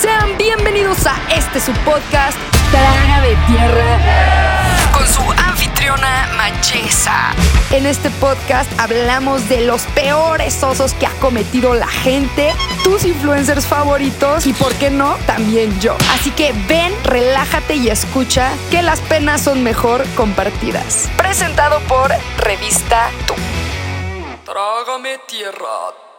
Sean bienvenidos a este su podcast, Traga de Tierra, con su anfitriona Machesa. En este podcast hablamos de los peores osos que ha cometido la gente, tus influencers favoritos y, por qué no, también yo. Así que ven, relájate y escucha que las penas son mejor compartidas. Presentado por Revista Tú. Trágame Tierra